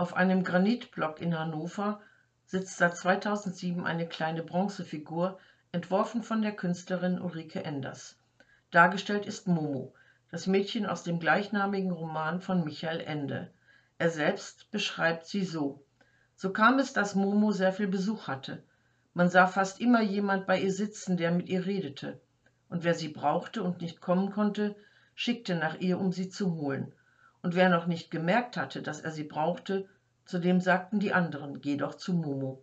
Auf einem Granitblock in Hannover sitzt seit 2007 eine kleine Bronzefigur, entworfen von der Künstlerin Ulrike Enders. Dargestellt ist Momo, das Mädchen aus dem gleichnamigen Roman von Michael Ende. Er selbst beschreibt sie so. So kam es, dass Momo sehr viel Besuch hatte. Man sah fast immer jemand bei ihr sitzen, der mit ihr redete. Und wer sie brauchte und nicht kommen konnte, schickte nach ihr, um sie zu holen und wer noch nicht gemerkt hatte, dass er sie brauchte, zu dem sagten die anderen, geh doch zu Momo.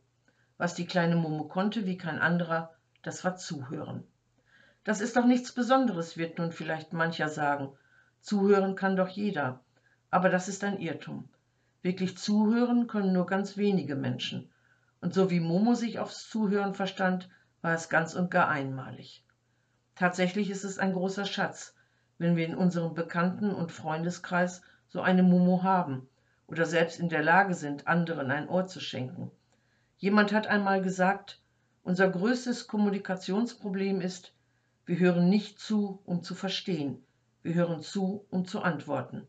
Was die kleine Momo konnte wie kein anderer, das war zuhören. Das ist doch nichts Besonderes, wird nun vielleicht mancher sagen. Zuhören kann doch jeder. Aber das ist ein Irrtum. Wirklich zuhören können nur ganz wenige Menschen. Und so wie Momo sich aufs Zuhören verstand, war es ganz und gar einmalig. Tatsächlich ist es ein großer Schatz, wenn wir in unserem Bekannten- und Freundeskreis so eine Momo haben oder selbst in der Lage sind, anderen ein Ohr zu schenken. Jemand hat einmal gesagt, unser größtes Kommunikationsproblem ist, wir hören nicht zu, um zu verstehen, wir hören zu, um zu antworten.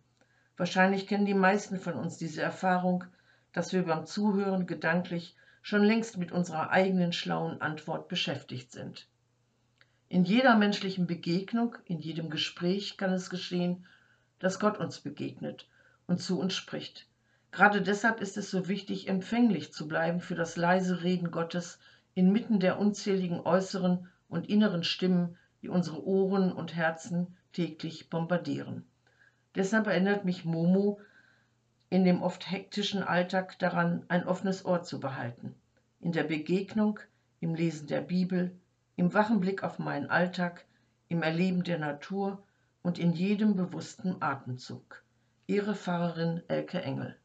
Wahrscheinlich kennen die meisten von uns diese Erfahrung, dass wir beim Zuhören gedanklich schon längst mit unserer eigenen schlauen Antwort beschäftigt sind. In jeder menschlichen Begegnung, in jedem Gespräch kann es geschehen, dass Gott uns begegnet und zu uns spricht. Gerade deshalb ist es so wichtig, empfänglich zu bleiben für das leise Reden Gottes inmitten der unzähligen äußeren und inneren Stimmen, die unsere Ohren und Herzen täglich bombardieren. Deshalb erinnert mich Momo in dem oft hektischen Alltag daran, ein offenes Ohr zu behalten. In der Begegnung, im Lesen der Bibel, im wachen Blick auf meinen Alltag, im Erleben der Natur und in jedem bewussten Atemzug. Ihre Pfarrerin Elke Engel